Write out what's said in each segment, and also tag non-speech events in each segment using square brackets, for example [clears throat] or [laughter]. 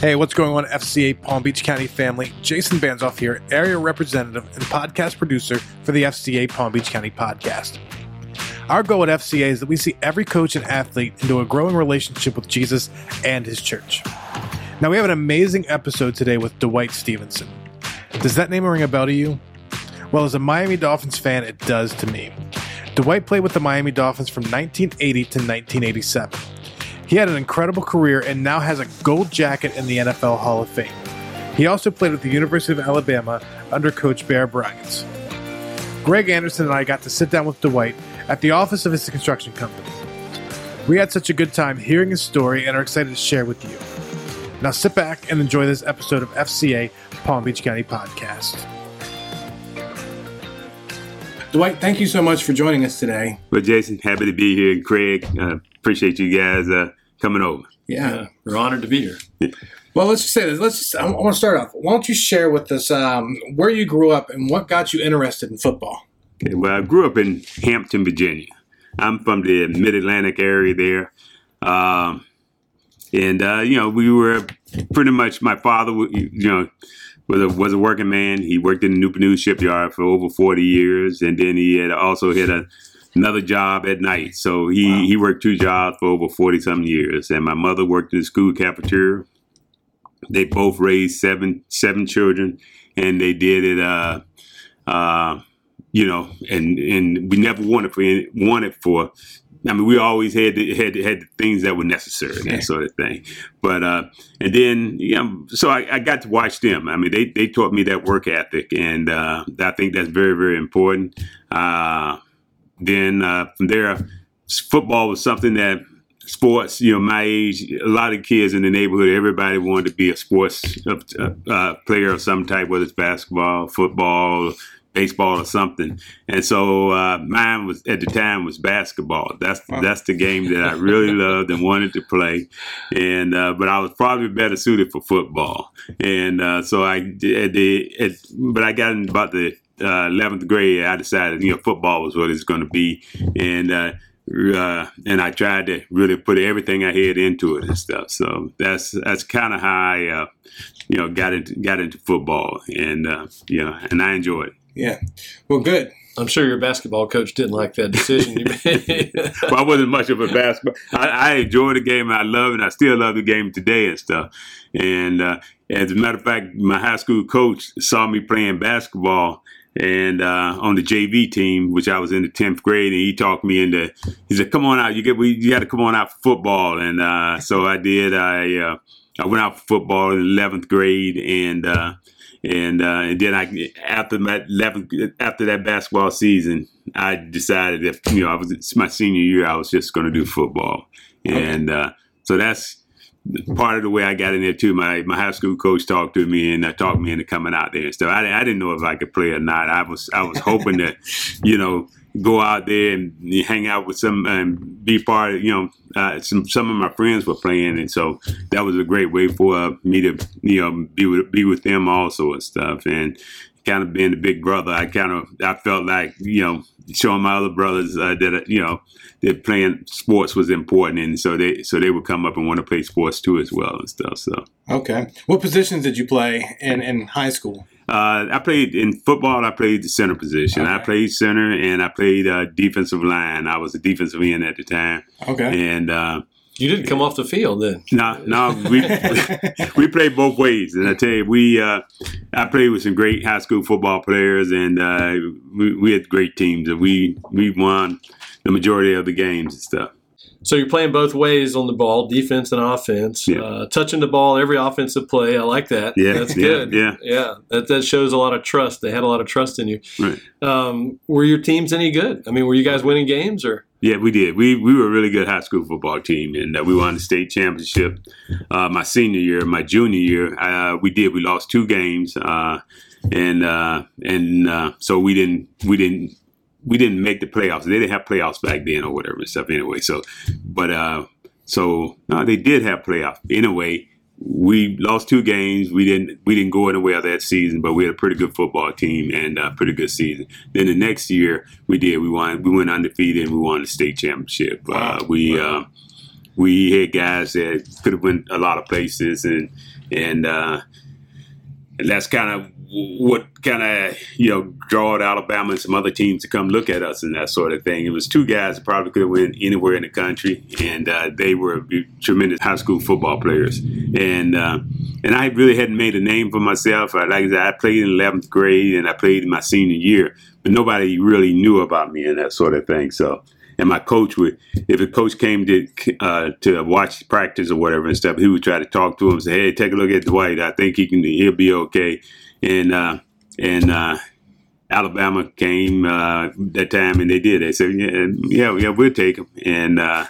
Hey, what's going on, FCA Palm Beach County family? Jason Banzoff here, area representative and podcast producer for the FCA Palm Beach County podcast. Our goal at FCA is that we see every coach and athlete into a growing relationship with Jesus and his church. Now, we have an amazing episode today with Dwight Stephenson. Does that name ring a bell to you? Well, as a Miami Dolphins fan, it does to me. Dwight played with the Miami Dolphins from 1980 to 1987. He had an incredible career and now has a gold jacket in the NFL Hall of Fame. He also played with the University of Alabama under coach Bear Bryant. Greg Anderson and I got to sit down with Dwight at the office of his construction company. We had such a good time hearing his story and are excited to share with you. Now sit back and enjoy this episode of FCA Palm Beach County Podcast. Dwight, thank you so much for joining us today. Well, Jason, happy to be here. Craig, uh, appreciate you guys uh, coming over. Yeah. Yeah, we're honored to be here. Well, let's just say this. Let's just, I want to start off. Why don't you share with us um, where you grew up and what got you interested in football? Okay, well, I grew up in Hampton, Virginia. I'm from the Mid Atlantic area there. Um, and, uh, you know, we were pretty much, my father, wa- you know, was a, was a working man. He worked in the Newport News shipyard for over 40 years. And then he had also had a, another job at night. So he, he worked two jobs for over 40 some years. And my mother worked in the school cafeteria. They both raised seven seven children, and they did it. Uh, uh, you know, and and we never wanted for any- wanted for. I mean, we always had the, had had the things that were necessary, and that sort of thing. But uh, and then you know, so I, I got to watch them. I mean, they they taught me that work ethic, and uh, I think that's very very important. Uh, then uh, from there, football was something that sports, you know, my age, a lot of kids in the neighborhood, everybody wanted to be a sports uh, uh, player of some type, whether it's basketball, football, baseball, or something. And so uh, mine was at the time was basketball. That's that's the game that I really [laughs] loved and wanted to play. And uh, but I was probably better suited for football. And uh, so I did. It, but I got in about the uh, 11th grade, I decided, you know, football was what it's going to be. And, uh, uh, and I tried to really put everything I had into it and stuff. So that's that's kind of how I, uh, you know, got into got into football, and uh, you know, and I enjoy it. Yeah. Well, good. I'm sure your basketball coach didn't like that decision you made. [laughs] But I wasn't much of a basketball. I, I enjoy the game. I love it. I still love the game today and stuff. And uh, as a matter of fact, my high school coach saw me playing basketball and uh, on the JV team, which I was in the tenth grade, and he talked me into. He said, "Come on out. You get. We, you got to come on out for football." And uh, so I did. I uh, I went out for football in eleventh grade, and uh, and uh, and then I after my 11th, after that basketball season, I decided that you know I was it's my senior year. I was just going to do football, and uh, so that's part of the way I got in there too. My my high school coach talked to me and uh, talked me into coming out there and stuff. I, I didn't know if I could play or not. I was I was hoping to, you know, go out there and hang out with some and be part of you know uh, some some of my friends were playing and so that was a great way for uh, me to you know be with be with them also and stuff and kind of being the big brother I kind of I felt like you know showing my other brothers uh, that you know that playing sports was important and so they so they would come up and want to play sports too as well and stuff so Okay. What positions did you play in, in high school? Uh, I played in football. I played the center position. I played center and I played uh, defensive line. I was a defensive end at the time, Okay. and uh, you didn't come off the field then. no, no, we [laughs] we played both ways. And I tell you, we uh, I played with some great high school football players, and uh, we, we had great teams, and we we won the majority of the games and stuff. So you're playing both ways on the ball, defense and offense. Yeah. Uh, touching the ball every offensive play. I like that. Yeah, that's yeah, good. yeah. yeah. That that shows a lot of trust. They had a lot of trust in you. Right. Um, were your teams any good? I mean, were you guys winning games or? Yeah, we did. We we were a really good high school football team, and uh, we won the state championship. Uh, my senior year, my junior year, uh, we did. We lost two games, uh, and uh, and uh, so we didn't we didn't we didn't make the playoffs. They didn't have playoffs back then or whatever and stuff. Anyway, so but uh, so no, they did have playoffs in a way. we lost two games. We didn't we didn't go anywhere that season, but we had a pretty good football team and a pretty good season. Then the next year we did. We won. We went undefeated and we won the state championship. Uh, we uh, we had guys that could have went a lot of places and and uh, and that's kind of what kind of you know drawed Alabama and some other teams to come look at us and that sort of thing. It was two guys that probably could have went anywhere in the country, and uh, they were tremendous high school football players. And uh, and I really hadn't made a name for myself. Like I said, I played in eleventh grade and I played in my senior year, but nobody really knew about me and that sort of thing. So and my coach would, if a coach came to uh, to watch practice or whatever and stuff, he would try to talk to him and say, "Hey, take a look at Dwight. I think he can. He'll be okay." and uh, and uh, Alabama came uh, that time, and they did. They said, "Yeah, yeah, yeah we'll take him." And uh,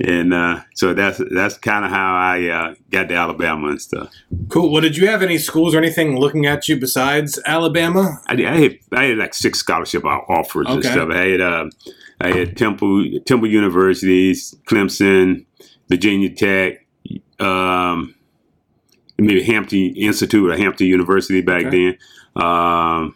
and uh, so that's that's kind of how I uh, got to Alabama and stuff. Cool. Well, did you have any schools or anything looking at you besides Alabama? I, I had I had like six scholarship offers okay. and stuff. I had uh, I had Temple Temple Universities, Clemson, Virginia Tech. Um, maybe Hampton Institute or Hampton University back okay. then. Um,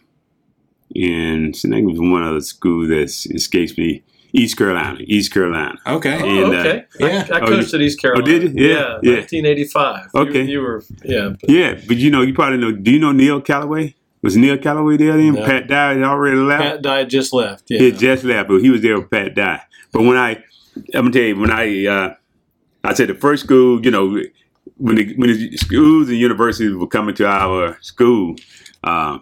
and I think it was one other school that escapes me. East Carolina, East Carolina. Okay. And, oh, okay. Uh, yeah. I, I coached oh, at East Carolina. Oh, did you? Yeah. Yeah. 1985. Okay. You, you were, yeah. But. Yeah, but you know, you probably know. Do you know Neil Callaway? Was Neil Callaway there then? No. Pat Dye had already left. Pat Dye just left. Yeah. He just left, but he was there with Pat Dye. But when I, I'm gonna tell you, when I, uh, I said the first school, you know, when the, when the schools and universities were coming to our school, uh,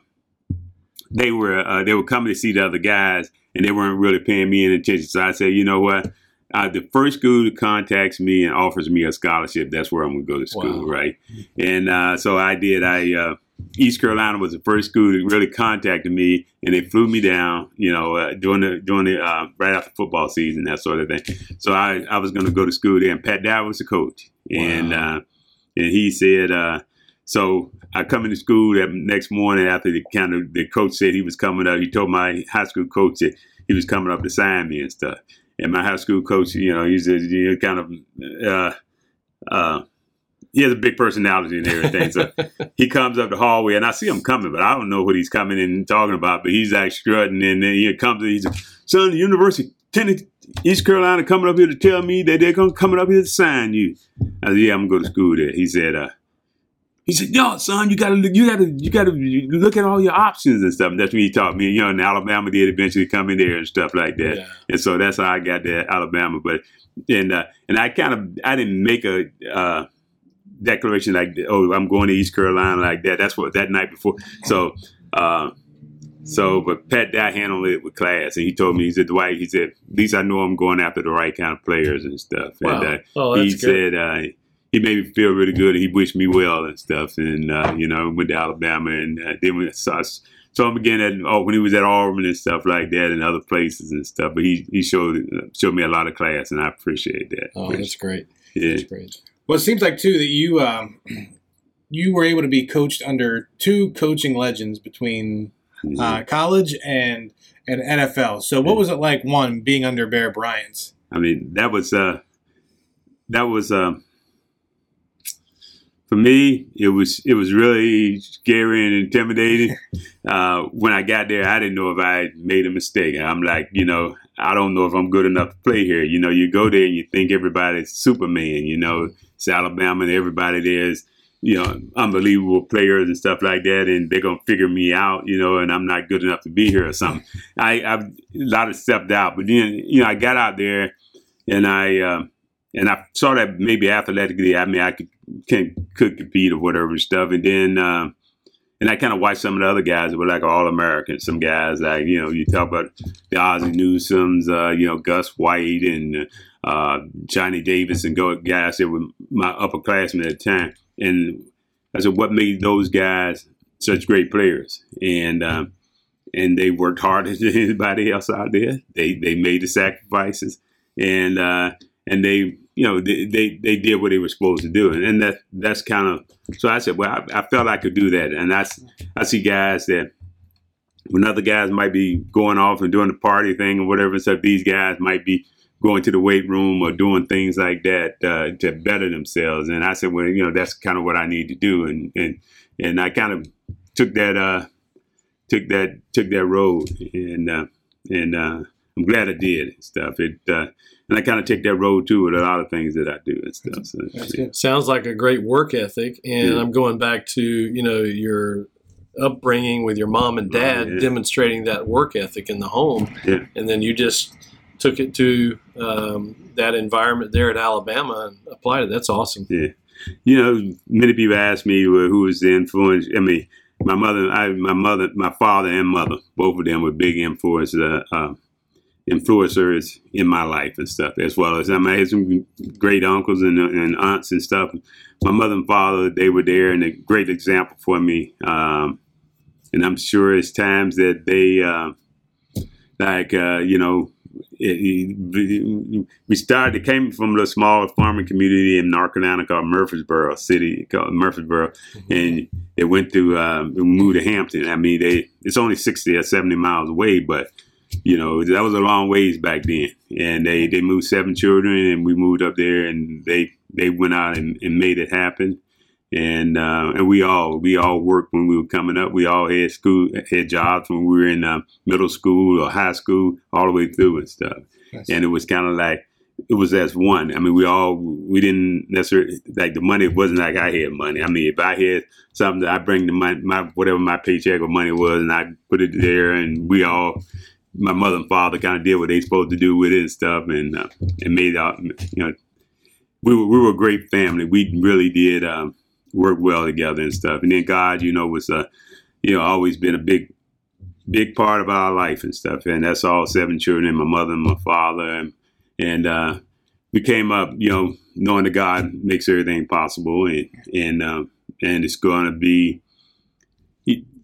they were uh, they were coming to see the other guys, and they weren't really paying me any attention. So I said, you know what? Uh, the first school that contacts me and offers me a scholarship, that's where I'm going to go to school, wow. right? And uh, so I did. I uh, East Carolina was the first school that really contacted me, and they flew me down. You know, uh, during the during the uh, right after football season, that sort of thing. So I I was going to go to school there, and Pat Dye was the coach, and wow. uh, and he said. Uh, so I come into school that next morning after the kind of the coach said he was coming up. He told my high school coach that he was coming up to sign me and stuff. And my high school coach, you know, he's a, you know, kind of uh, uh, he has a big personality and everything. So [laughs] he comes up the hallway, and I see him coming, but I don't know what he's coming and talking about. But he's like strutting, and then he comes. And he's son, the University Tennessee, East Carolina coming up here to tell me that they're gonna coming up here to sign you. I said, yeah, I'm gonna go to school there. He said, uh, he said, "Yo, son, you gotta, you gotta, you gotta look at all your options and stuff." And that's when he taught me. You know, in Alabama did eventually come in there and stuff like that. Yeah. And so that's how I got to Alabama. But and uh, and I kind of I didn't make a uh, declaration like, oh, I'm going to East Carolina like that. That's what that night before. So, uh, so, but Pat Dye handled it with class, and he told me, he said, Dwight, he said, at least I know I'm going after the right kind of players and stuff. Wow. And uh, oh, he good. said, uh, he made me feel really good. and He wished me well and stuff, and uh, you know, went to Alabama, and uh, then we saw, saw him again at oh, when he was at Auburn and stuff like that, and other places and stuff. But he he showed showed me a lot of class, and I appreciate that. Oh, that's great. Yeah. That's great. Well, it seems like too that you um, [clears throat] you were able to be coached under two coaching legends between mm-hmm. uh, college and and NFL. So, what was it like one being under Bear Bryant's? I mean, that was uh, that was uh, for me. It was it was really scary and intimidating. [laughs] Uh, when I got there, I didn't know if I made a mistake. I'm like, you know, I don't know if I'm good enough to play here. You know, you go there and you think everybody's Superman. You know it's Alabama and everybody there is, you know, unbelievable players and stuff like that, and they're gonna figure me out, you know, and I'm not good enough to be here or something. [laughs] I I've a lot of stepped out, but then you know I got out there and I uh, and I saw that maybe athletically, I mean I could can could compete or whatever stuff, and then. Uh, and I kind of watched some of the other guys that were like all Americans. Some guys like you know you talk about the Ozzie Newsoms, uh, you know Gus White and uh, Johnny Davis and go guys that were my upperclassmen at the time. And I said, what made those guys such great players? And um, and they worked harder [laughs] than anybody else out there. They they made the sacrifices, and uh, and they you know they, they, they did what they were supposed to do, and, and that that's kind of so. I said, well, I, I felt I could do that, and that's I see guys that when other guys might be going off and doing the party thing or whatever, so these guys might be going to the weight room or doing things like that uh, to better themselves. And I said, well, you know, that's kind of what I need to do. And and and I kind of took that uh, took that took that road, and uh, and uh, I'm glad I did and stuff. It uh, and I kind of take that road too with a lot of things that I do and stuff. So, yeah. Sounds like a great work ethic, and Yeah. I'm going back to you know your upbringing with your mom and dad, Oh, yeah. demonstrating that work ethic in the home, and then you just took it to um, that environment there at Alabama and applied it. That's awesome. Yeah, you know, many people ask me who was the influence. I mean, my mother, I, my mother, my father and mother, both of them were big influence, uh, uh, influencers in my life and stuff, as well as I, mean, I had some great uncles and, and aunts and stuff. My mother and father, they were there and a great example for me. Um, and I'm sure it's times that they, uh, like, uh, you know, it, it, we started, it came from a small farming community in North Carolina called Murfreesboro City, called Murfreesboro. And they went to, um, moved to Hampton. I mean, they, it's only 60 or 70 miles away, but, you know, that was a long ways back then. And they, they moved seven children and we moved up there and they, they went out and, and made it happen. And uh, and we all we all worked when we were coming up. We all had school had jobs when we were in uh, middle school or high school, all the way through and stuff. Nice. And it was kind of like it was as one. I mean, we all we didn't necessarily like the money wasn't like I had money. I mean, if I had something, that I bring the money, my whatever my paycheck or money was, and I put it there, and we all. My mother and father kind of did what they supposed to do with it and stuff, and uh, and made out. You know, we were we were a great family. We really did um, work well together and stuff. And then God, you know, was uh, you know always been a big big part of our life and stuff. And that's all seven children, my mother and my father, and and uh, we came up, you know, knowing that God makes everything possible, and and uh, and it's going to be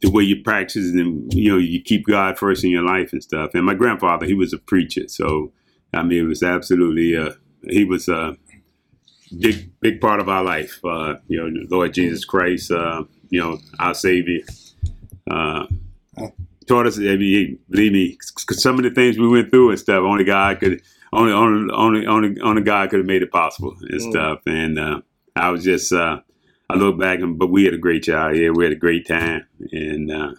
the way you practice and you know you keep God first in your life and stuff. And my grandfather, he was a preacher, so I mean, it was absolutely uh, he was a big big part of our life. Uh, you know, Lord Jesus Christ, uh, you know, our Savior. Uh. Taught us, I mean, believe me, 'cause some of the things we went through and stuff, only God could, only, only, only, only, only God could have made it possible and Mm. stuff. And uh, I was just, uh, I look back and, but we had a great job. Yeah, we had a great time and uh,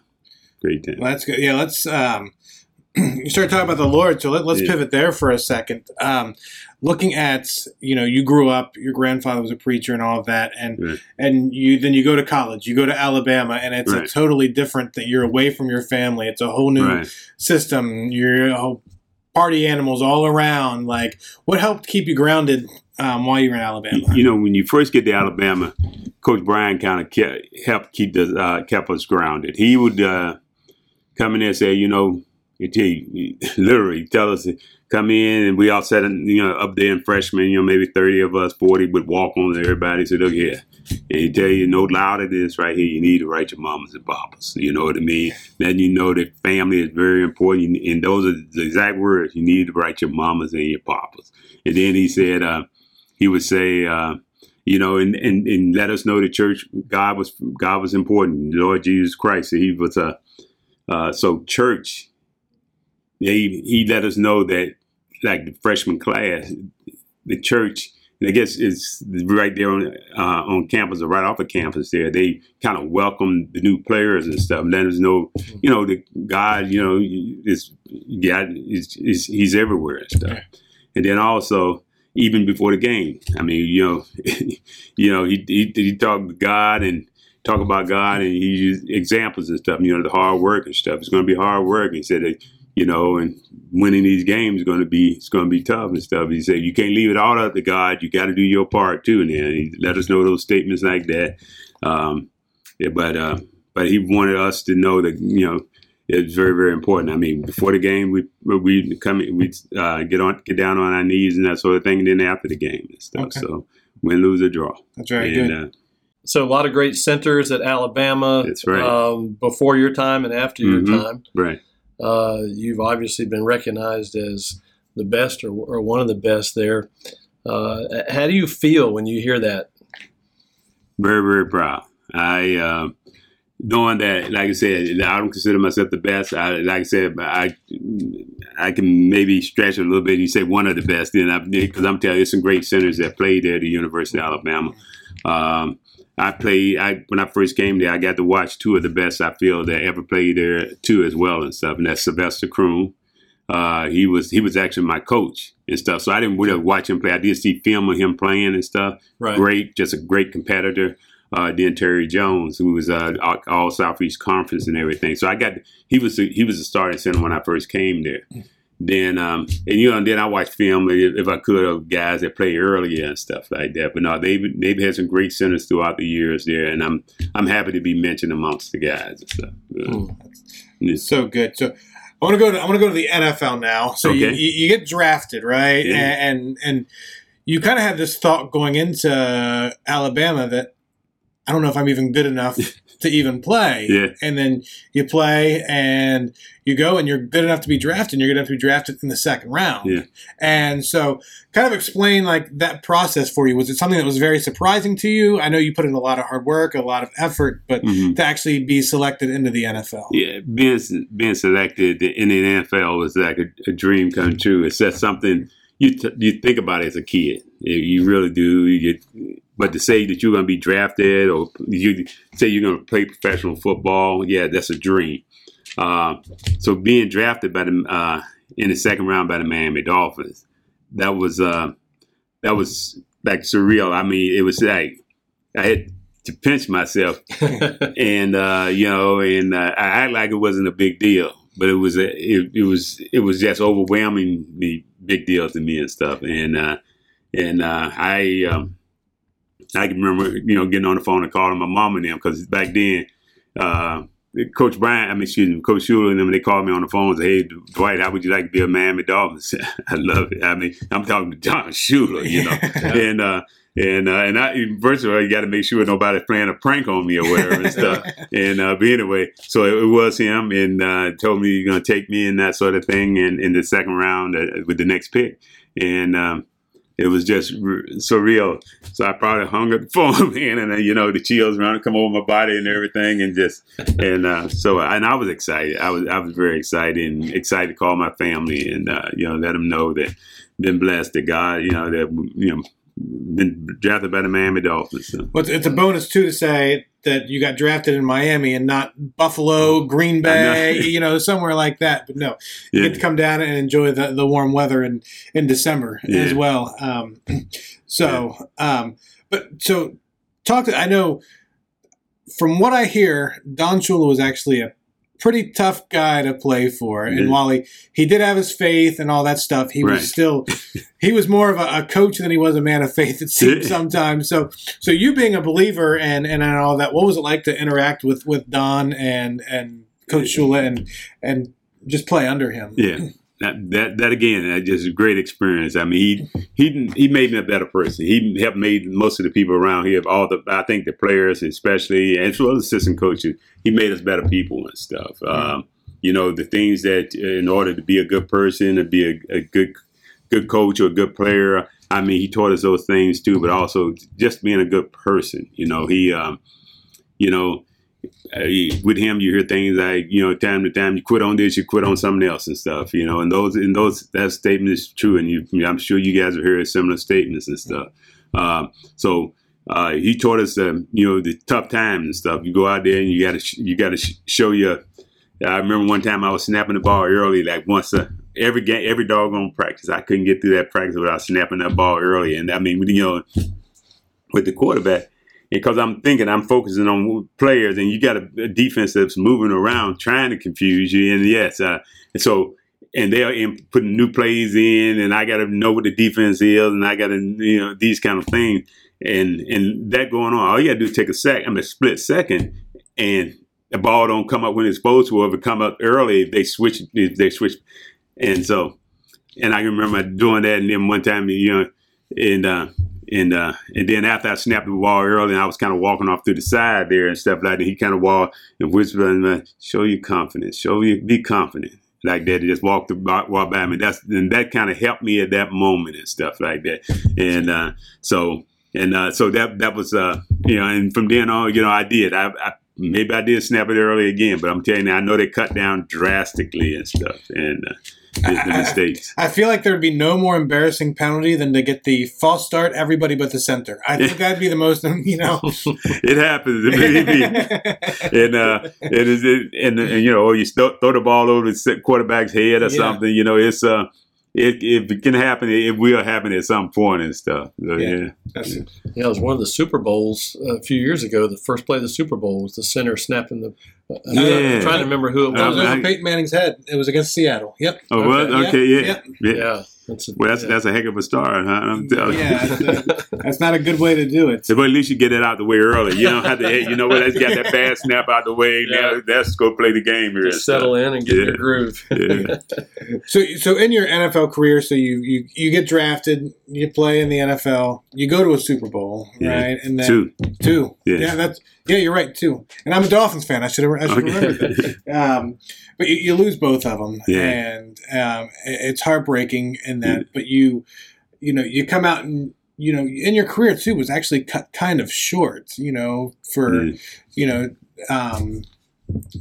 great time. Well, that's good. Yeah, let's. Um, [clears throat] you start talking about the Lord, so let, let's Yeah. pivot there for a second. Um, looking at you know, you grew up, your grandfather was a preacher and all of that, and Right. and you then you go to college, you go to Alabama, and it's a totally different that you're away from your family. It's a whole new Right. system. You're a whole party animals all around. Like, what helped keep you grounded um, while you were in Alabama? You know, when you first get to Alabama, Coach Bryant kind of kept, helped keep the uh, kept us grounded. He would uh, come in there and say, you know, he, [laughs] literally tell us to come in, and we all sat, in, you know, up there in freshmen, you know, maybe thirty of us, forty would walk on to everybody. Say, look here, and he tell you, no louder than this right here. You need to write your mamas and papas. You know what I mean? Then you know that family is very important, and those are the exact words. You need to write your mamas and your papas. And then he said, uh, he would say. Uh, you know, and, and, and let us know the church God was God was important. Lord Jesus Christ, He was a uh, so church. He he let us know that like the freshman class, the church. And I guess it's right there on uh, on campus or right off of campus. There, they kind of welcome the new players and stuff. Let us know, you know, the God, you know, is God is, is He's everywhere and stuff. And then also, even before the game. I mean, you know, [laughs] you know, he he, he talked God and talk about God and he used examples and stuff. You know, the hard work and stuff. It's going to be hard work. He said that, you know, and winning these games is going to be it's going to be tough and stuff. He said you can't leave it all up to God. You got to do your part too. And then he let us know those statements like that. Um, yeah, but uh, but he wanted us to know that you know it's very very important. I mean, before the game, we we come we uh, get on get down on our knees and that sort of thing. And then after the game and stuff. Okay. So win, lose, or draw. That's very and, good. Uh, So a lot of great centers at Alabama. That's right. Um, before your time and after your Mhm. time, right. uh, you've obviously been recognized as the best or, or one of the best there. Uh, how do you feel when you hear that? Very very proud. I uh, knowing that, like I said, I don't consider myself the best. I, like I said, I I can maybe stretch it a little bit. You say one of the best, then because I'm telling you, there's some great centers that played there at the University of Alabama. Um, I played. I when I first came there, I got to watch two of the best I feel that ever played there too, as well and stuff. And that's Sylvester Croom. Uh, he was he was actually my coach and stuff. So I didn't really watch him play. I did see film of him playing and stuff. Right. Great, just a great competitor. Uh, then Terry Jones, who was uh, all Southeast Conference and everything. So I got he was he was a starting center when I first came there. Then um, and you know, and then I watched film if, if I could of guys that played earlier and stuff like that. But no, they've they've had some great centers throughout the years there, and I'm I'm happy to be mentioned amongst the guys and stuff. Mm. So good. So I want to go to I want to go to the NFL now. So okay. you, you, get drafted, right? Yeah. And and, and you kind of had this thought going into Alabama that I don't know if I'm even good enough [laughs] to even play. Yeah. And then you play and you go and you're good enough to be drafted and you're going to have to be drafted in the second round. Yeah. And so kind of explain like that process for you. Was it something that was very surprising to you? I know you put in a lot of hard work, a lot of effort, but mm-hmm. to actually be selected into the NFL. Yeah. Being, being selected in the NFL was like a, a dream come true. It's just something you, t- you think about as a kid. You really do. You get, but to say that you're going to be drafted or you say you're going to play professional football, yeah, that's a dream. Uh, so being drafted by the uh, in the second round by the Miami Dolphins, that was uh, that was like surreal. I mean, it was like I had to pinch myself, [laughs] and uh, you know, and uh, I act like it wasn't a big deal, but it was a, it, it was it was just overwhelmingly big deal to me and stuff, and uh, and I. Um, I can remember, you know, getting on the phone and calling my mom and them because back then, uh, Coach Bryant, I mean, excuse me, Coach Shula and them, they called me on the phone and said, hey, Dwight, how would you like to be a Miami Dolphins? [laughs] I love it. I mean, I'm talking to John Shula, you know, [laughs] and, uh, and, uh, and I, first of all, you got to make sure nobody's playing a prank on me or whatever and stuff. [laughs] and, uh, but anyway, so it, it was him and, uh, told me you're going to take me and that sort of thing and in the second round uh, with the next pick. And, um, it was just surreal. So I probably hung up the [laughs] phone, man, and then, you know the chills around come over my body and everything, and just and uh, so and I was excited. I was I was very excited and excited to call my family and uh, you know let them know that been blessed that God you know that you know been drafted by the Miami Dolphins. So. Well, it's a bonus too to say that you got drafted in Miami and not Buffalo, Green Bay, [laughs] you know, somewhere like that. But no, you yeah. get to come down and enjoy the, the warm weather in in December yeah. as well. Um, [clears throat] so, yeah. um, but so talk to I know from what I hear, Don Shula was actually a pretty tough guy to play for. And while he, he did have his faith and all that stuff, he right. was still [laughs] he was more of a, a, coach than he was a man of faith. It seems sometimes. So so you being a believer and and all that, what was it like to interact with with Don and and Coach Shula and and just play under him? Yeah that that, that again, that just a great experience. I mean, he he he made me a better person. He helped made most of the people around here, all the I think the players, especially, and as well as assistant coaches, he made us better people and stuff. Um, you know, the things that in order to be a good person, to be a, a good good coach or a good player. I mean, he taught us those things too, but also just being a good person. You know, he, um, you know, uh, with him, you hear things like, you know, time to time, you quit on this, you quit on something else and stuff, you know, and those, and those, that statement is true. And you, I'm sure you guys have heard similar statements and stuff. Uh, so, uh, he taught us, that, you know, the tough times and stuff. You go out there and you gotta, you gotta show your, I remember one time I was snapping the ball early, like once a, every game, every doggone practice. I couldn't get through that practice without snapping that ball early. And I mean, you know, with the quarterback, because I'm thinking I'm focusing on players, and you got a, a, defense that's moving around trying to confuse you. And yes, uh, and so and they're in, putting new plays in, and I got to know what the defense is, and I got to you know these kind of things, and and that going on. All you got to do is take a sec, I mean a split second, and the ball don't come up when it's supposed to, or if it come up early, they switch, they switch, and so, and I remember doing that, and then one time, you know, and. uh and uh, and then after I snapped the ball early, and I was kind of walking off to the side there and stuff like that, he kind of walked and whispered, "Show you confidence. Show you be confident." Like that, he just walked walk by me. That's and that kind of helped me at that moment and stuff like that. And uh, so and uh, so that that was uh, you know, and from then on, you know, I did. I, I maybe I did snap it early again, but I'm telling you, I know they cut down drastically and stuff, and uh, the, the mistakes. I feel like there'd be no more embarrassing penalty than to get the false start, everybody but the center. I think that'd be the most, [laughs] you know. [laughs] it happens, maybe. [laughs] and uh, it is, it, and, and you know, or you st- throw the ball over the quarterback's head or Yeah. something. You know, it's uh, it if it can happen, it will happen at some point and stuff. So, Yeah. yeah. Yeah, it was one of the Super Bowls a few years ago. The first play of the Super Bowl was the center snapping the. I'm Yeah. trying to remember who it That was. was Um, over I- Peyton Manning's head. It was against Seattle. Yep. Oh, well, Yeah, okay, yeah, yeah. yeah. yeah, that's a, Well, that's yeah. that's a heck of a start, huh? I'm. Yeah, that's, that's not a good way to do it. But at least you get it out the way early. You don't have to, hey, you know what? Let's get that bad snap out the way. Yeah. Now let's go play the game here. just settle in and get in Yeah. your groove. [laughs] Yeah. [laughs] So, so in your NFL career, so you you you get drafted, you play in the NFL, you go to a Super Bowl, Yeah. right? And then Two. two, Yeah. yeah, that's yeah, you're right, too. And I'm a Dolphins fan. I should have I should have remembered that. [laughs] Um, but you, you lose both of them, Yeah. and um, it- it's heartbreaking in that. But you, you know, you come out and you know, in your career too was actually cut kind of short. You know, for you know, um,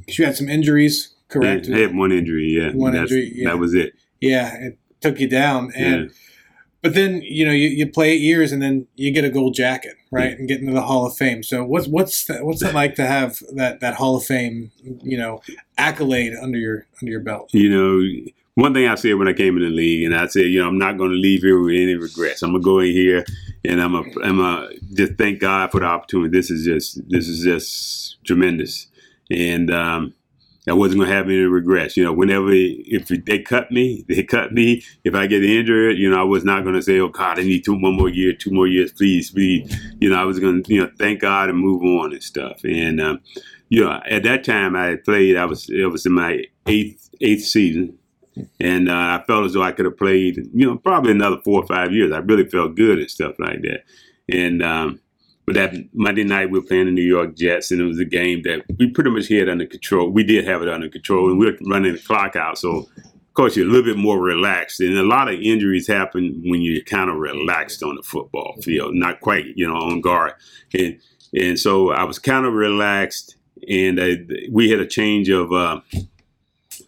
you had some injuries, correct? I had one injury. Yeah, One That's- injury, yeah. That was it. Yeah, it took you down, and Yeah. But then you know you, you play eight years, and then you get a gold jacket, right, and get into the Hall of Fame. So what's what's what's it like to have that that Hall of Fame, you know, accolade under your under your belt? You know, one thing I said when I came in the league, and I said, you know, I'm not going to leave here with any regrets. I'm gonna go in here, and I'm a, I'm a just thank God for the opportunity. This is just, this is just tremendous, and um, I wasn't going to have any regrets. You know, whenever if they cut me, they cut me. If I get injured, you know, I was not going to say, oh God, I need two one more year, two more years, please, please. You know, I was going to, you know, thank God and move on and stuff. And um, you know, at that time I played. I was it was in my eighth eighth season. And uh, I felt as though I could have played, you know, probably another four or five years. I really felt good and stuff like that. And um, but that Monday night we were playing the New York Jets, and it was a game that we pretty much had under control. We did have it under control, and we were running the clock out. So of course you're a little bit more relaxed, and a lot of injuries happen when you're kind of relaxed on the football field, not quite, you know, on guard. And and so I was kind of relaxed, and uh, we had a change of. Uh,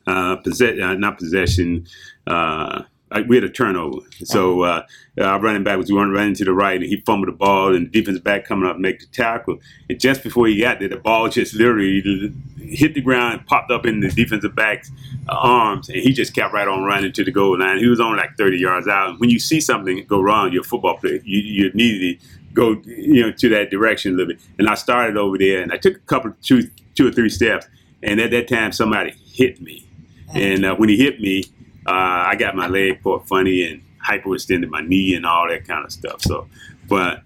uh, uh, not possession. Uh, I, we had a turnover. So uh, our running back was running running to the right, and he fumbled the ball, and the defensive back coming up to make the tackle. And just before he got there, the ball just literally hit the ground, and popped up in the defensive back's uh, arms, and he just kept right on running to the goal line. He was only like 30 yards out. When you see something go wrong, you're a football player. You, you immediately go, you know, to that direction a little bit. And I started over there, and I took a couple, two, two or three steps, and at that time, somebody hit me. And uh, when he hit me, I got my leg caught funny and hyperextended my knee and all that kind of stuff. So, but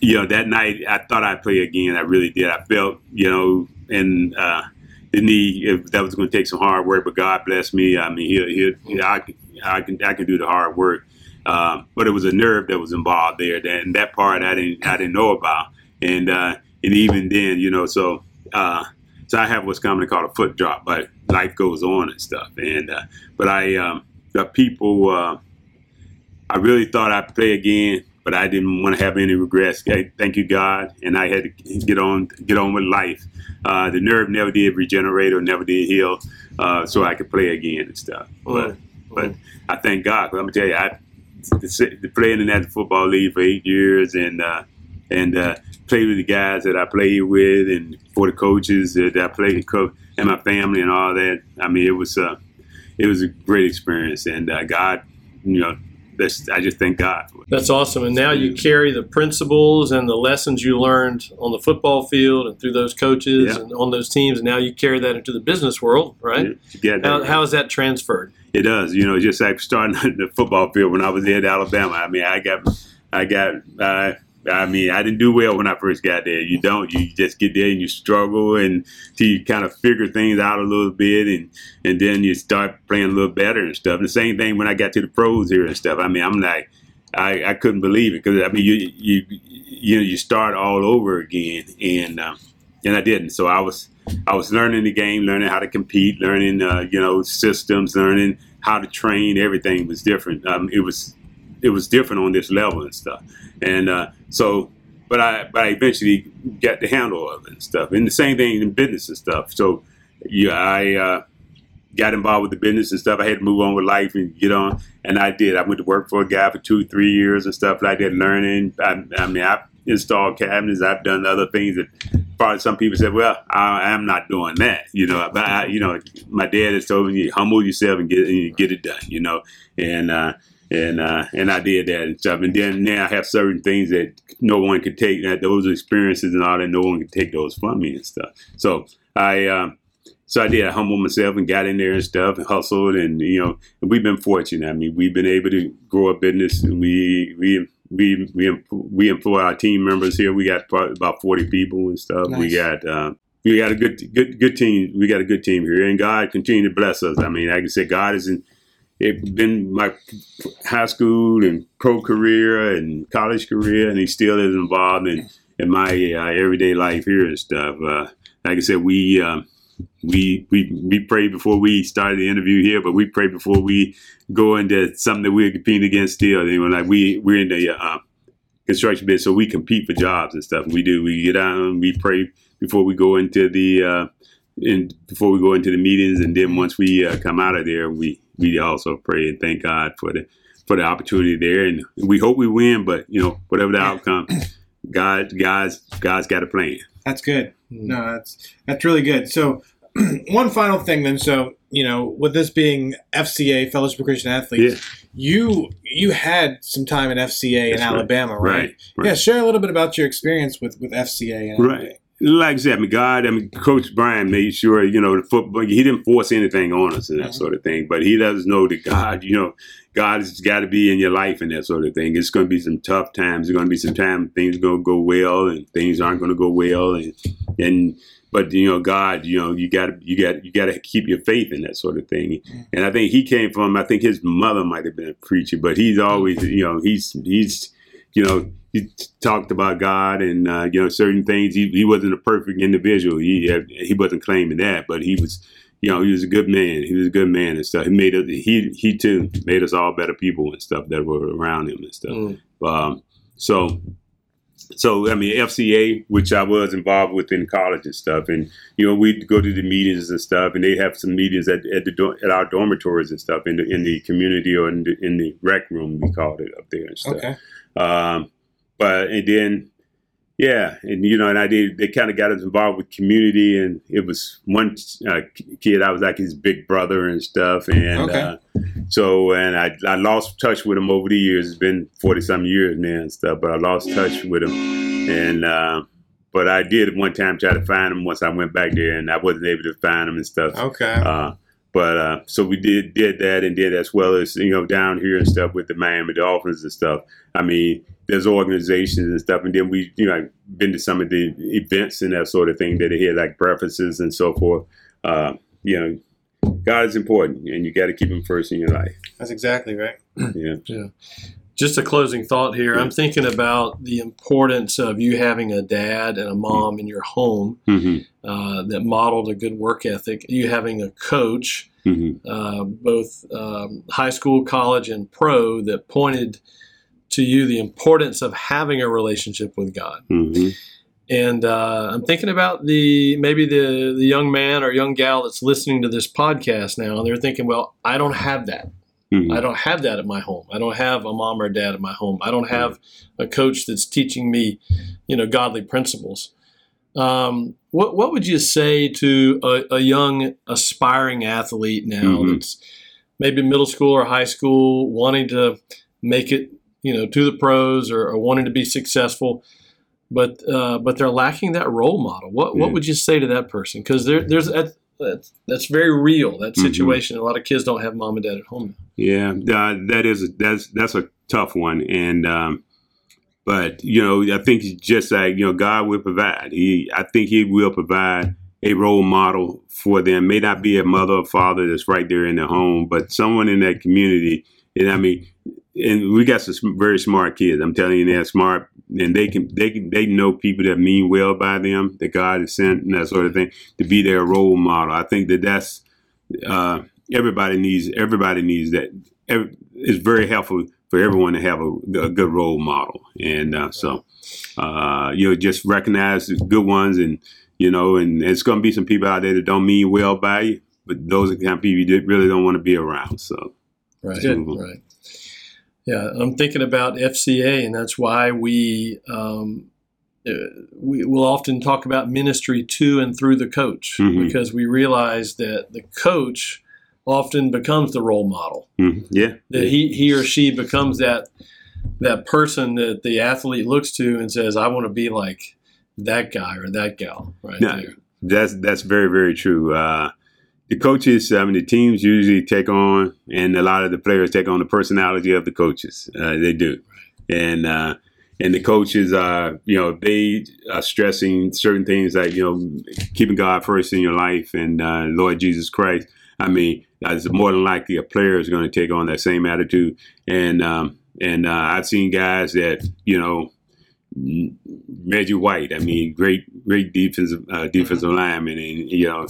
you know, that night I thought I'd play again. I really did. I felt, you know, and uh, the knee that was going to take some hard work. But God bless me. I mean, he, he, I, I can, I can do the hard work. Um, but it was a nerve that was involved there, that, and that part I didn't, I didn't know about. And uh, and even then, you know, so. Uh, so I have what's commonly called a foot drop, but life goes on and stuff. And uh, but I, um, the people, uh, I really thought I'd play again, but I didn't want to have any regrets. Okay, thank you, God, and I had to get on, get on with life. Uh, the nerve never did regenerate or never did heal, uh, so I could play again and stuff. But but I thank God. Cause I'm gonna tell you, I playing in that football league for eight years and uh, and uh, played with the guys that I played with and for the coaches that I played co- and my family and all that. I mean, it was uh, it was a great experience, and uh, God, you know, that's, I just thank God. That's awesome. And now you carry the principles and the lessons you learned on the football field and through those coaches Yeah. and on those teams. And now you carry that into the business world, right? That How, how is that transferred? It does, you know, just like starting on [laughs] the football field when I was there at Alabama. I mean, I got, I got, uh, I mean, I didn't do well when I first got there. You don't. You just get there and you struggle and till you kind of figure things out a little bit, and and then you start playing a little better and stuff. The same thing when I got to the pros here and stuff. I mean, I'm like, I, I couldn't believe it because I mean, you you you know, you start all over again, and um, and I didn't. So I was I was learning the game, learning how to compete, learning uh, you know systems, learning how to train. Everything was different. Um, it was it was different on this level and stuff. And uh, so but I but I eventually got the handle of it and stuff. And the same thing in business and stuff. So yeah, I uh, got involved with the business and stuff. I had to move on with life and get on, and I did. I went to work for a guy for two, three years and stuff like that, learning. I, I mean, I installed cabinets. I've done other things that probably some people said, "Well, I, am not doing that," you know. But I, you know, my dad has told me, "Humble yourself and get and get it done," you know. And uh, and uh, and I did that and stuff. And then now I have certain things that no one could take. That those experiences and all that, no one could take those from me and stuff. So I. Uh, so I did. I humbled myself and got in there and stuff and hustled and you know we've been fortunate. I mean we've been able to grow a business. And we we we we we employ our team members here. We got about forty people and stuff. Nice. We got uh, we got a good good good team. We got a good team here, and God continue to bless us. I mean, I can say God is in. It's been my high school and pro career and college career, and He still is involved in in my uh, everyday life here and stuff. Uh, like I said, we. Um, we we we pray before we started the interview here, but we pray before we go into something that we're competing against still. You know, like we we're in the uh, construction business, so we compete for jobs and stuff. We do. We get out and we pray before we go into the uh, before we go into the meetings, and then once we uh, come out of there, we we also pray and thank God for the for the opportunity there, and we hope we win. But you know, whatever the outcome, God, God's God's got a plan. That's good. Hmm. No, that's that's really good. So, [clears throat] one final thing then. So, you know, with this being FCA Fellowship of Christian Athletes, yeah. you you had some time in FCA that's in Alabama, right. Right, right? Yeah, share a little bit about your experience with with FCA. And right like I said, I mean, God, I mean, Coach Bryant made sure, you know, the football, he didn't force anything on us and that mm-hmm. sort of thing, but he does know that God, you know, God has got to be in your life and that sort of thing. It's going to be some tough times. There's going to be some time things are going to go well and things aren't going to go well. And, and, but you know, God, you know, you got you got, you got to keep your faith in that sort of thing. Mm-hmm. And I think he came from, I think his mother might have been a preacher, but he's always, you know, he's, he's, you know, he talked about God and uh, you know certain things. He, he wasn't a perfect individual. He he wasn't claiming that, but he was you know he was a good man. He was a good man and stuff. He made us, he he too made us all better people and stuff that were around him and stuff. Mm. Um, so so I mean FCA, which I was involved with in college and stuff, and you know we'd go to the meetings and stuff, and they'd have some meetings at at, the, at our dormitories and stuff in the in the community or in the, in the rec room we called it up there and stuff. Okay. Um, but and then yeah, and you know, and I did. They kind of got us involved with community, and it was one uh, kid. I was like his big brother and stuff, and okay. uh, so and I I lost touch with him over the years. It's been forty some years now and stuff, but I lost touch with him, and uh, but I did one time try to find him once I went back there, and I wasn't able to find him and stuff. Okay. But uh, so we did did that and did as well as you know down here and stuff with the Miami Dolphins and stuff. I mean, there's organizations and stuff, and then we you know I've been to some of the events and that sort of thing that they had like breakfasts and so forth. Uh, you know, God is important, and you got to keep Him first in your life. That's exactly right. Yeah. Yeah just a closing thought here. I'm thinking about the importance of you having a dad and a mom in your home mm-hmm. uh, that modeled a good work ethic. You having a coach, mm-hmm. uh, both um, high school, college, and pro, that pointed to you the importance of having a relationship with God. Mm-hmm. And uh, I'm thinking about the maybe the the young man or young gal that's listening to this podcast now, and they're thinking, "Well, I don't have that." Mm-hmm. I don't have that at my home. I don't have a mom or a dad at my home. I don't have a coach that's teaching me, you know, godly principles. Um, what what would you say to a, a young aspiring athlete now mm-hmm. that's maybe middle school or high school wanting to make it, you know, to the pros or, or wanting to be successful, but uh, but they're lacking that role model? What yeah. what would you say to that person? Because there, there's that's that's very real. That mm-hmm. situation. Mm-hmm. A lot of kids don't have mom and dad at home. Yeah, uh, that is that's that's a tough one, and um, but you know I think just like you know God will provide. He I think He will provide a role model for them. May not be a mother or father that's right there in the home, but someone in that community. And I mean, and we got some very smart kids. I'm telling you, they're smart, and they can they can they know people that mean well by them, that God has sent, and that sort of thing, to be their role model. I think that that's uh, everybody needs everybody needs that. it's very helpful for everyone to have a, a good role model, and uh, so uh, you know, just recognize the good ones, and you know, and it's going to be some people out there that don't mean well by you, but those are the kind of people you really don't want to be around. So, right, right. Yeah, I'm thinking about FCA, and that's why we um, uh, we will often talk about ministry to and through the coach mm-hmm. because we realize that the coach often becomes the role model. Mm-hmm. Yeah, that he he or she becomes that that person that the athlete looks to and says, "I want to be like that guy or that gal." Right no. That's that's very very true. Uh, the coaches, I mean, the teams usually take on, and a lot of the players take on the personality of the coaches. Uh, they do, and uh, and the coaches are, you know, they are stressing certain things like you know, keeping God first in your life and uh, Lord Jesus Christ. I mean, it's more than likely a player is going to take on that same attitude, and um, and uh, I've seen guys that you know. Reggie White, I mean, great, great defensive uh, defensive lineman, and you know,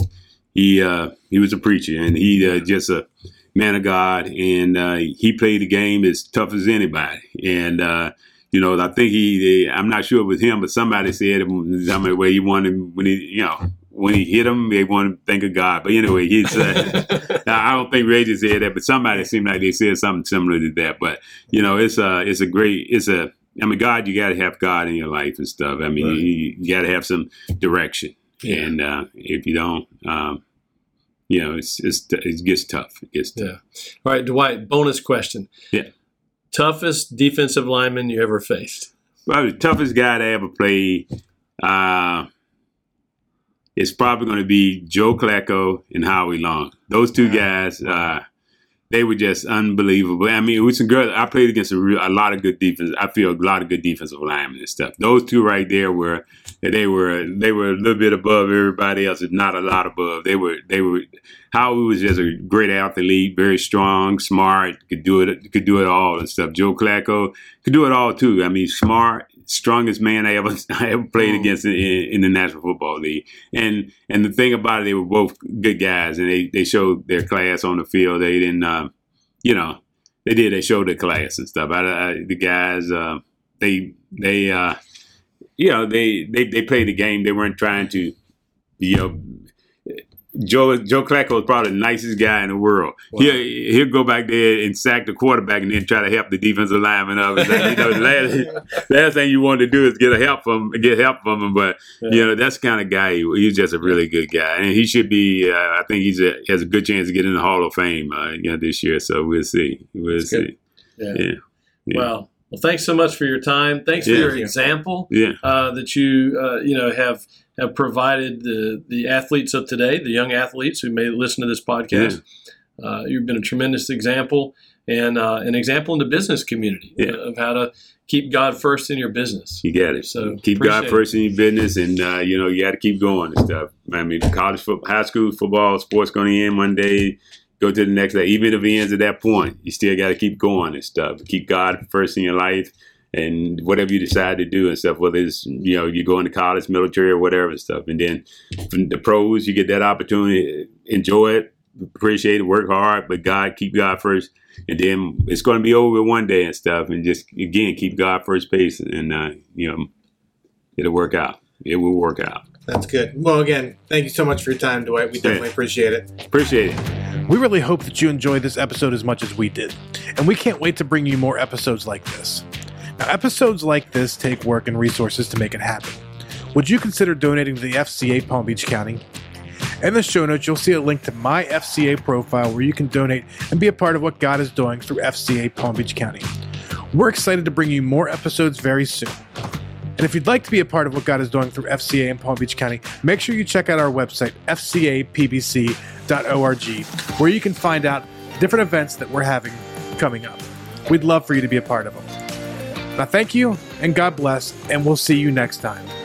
he uh, he was a preacher, and he uh, just a man of God, and uh, he played the game as tough as anybody. And uh, you know, I think he, I'm not sure it was him, but somebody said the way he wanted when he, you know, when he hit him, they wanted to think of God. But anyway, he's. [laughs] Uh, I don't think Reggie said that, but somebody seemed like they said something similar to that. But you know, it's a it's a great it's a. I mean, God, you got to have God in your life and stuff. I mean, right. you, you got to have some direction, yeah. and uh, if you don't, um, you know, it's, it's it gets tough. It gets tough. Yeah. All right, Dwight. Bonus question. Yeah. Toughest defensive lineman you ever faced? Well, the toughest guy to ever play. Uh, it's probably going to be Joe Klecko and Howie Long. Those two guys, uh, they were just unbelievable. I mean, it was some good. I played against a, real, a lot of good defense. I feel a lot of good defensive linemen and stuff. Those two right there were they were they were a little bit above everybody else, not a lot above. They were they were Howie was just a great athlete, very strong, smart, could do it could do it all and stuff. Joe Klecko could do it all too. I mean, smart, strongest man I ever [laughs] I ever played mm. against in, in, the National Football League. And and the thing about it, they were both good guys, and they, they showed their class on the field. They didn't, uh, you know, they did. They showed their class and stuff. I, I, the guys, uh, they they uh, you know they, they they played the game. They weren't trying to you know Joe Joe Klecko was probably the nicest guy in the world. Wow. He'll, he'll go back there and sack the quarterback and then try to help the defensive lineman up. Like, you know, last, [laughs] last thing you want to do is get a help from get help from him. But yeah. you know, that's the kind of guy he, he's just a really good guy, and he should be. Uh, I think he's a, has a good chance to get in the Hall of Fame. Uh, you know, this year. So we'll see. We'll that's see. Yeah. yeah. yeah. Well. Well, thanks so much for your time. Thanks for your example yeah. Uh, that you uh, you know have have provided the the athletes of today, the young athletes who may listen to this podcast. Yeah. Uh, you've been a tremendous example and uh, an example in the business community yeah. of how to keep God first in your business. You got it. So keep God first in your business, and uh, you know you got to keep going and stuff. I mean, college football, high school football, sports going to end one day. Go to the next day. Even if it ends at that point, you still got to keep going and stuff. Keep God first in your life and whatever you decide to do and stuff, whether it's you know you go into college, military, or whatever and stuff, and then the pros, you get that opportunity, enjoy it, appreciate it, work hard, but God, keep God first, and then it's going to be over one day and stuff, and just again keep God first pace, and uh, you know it'll work out. It will work out. That's good. Well, again, thank you so much for your time, Dwight. We definitely appreciate it. Appreciate it. We really hope that you enjoyed this episode as much as we did, and we can't wait to bring you more episodes like this. Now, episodes like this take work and resources to make it happen. Would you consider donating to the FCA Palm Beach County? In the show notes, you'll see a link to my FCA profile where you can donate and be a part of what God is doing through FCA Palm Beach County. We're excited to bring you more episodes very soon. And if you'd like to be a part of what God is doing through FCA in Palm Beach County, make sure you check out our website, fcapbc.org, where you can find out different events that we're having coming up. We'd love for you to be a part of them. Now, thank you and God bless, and we'll see you next time.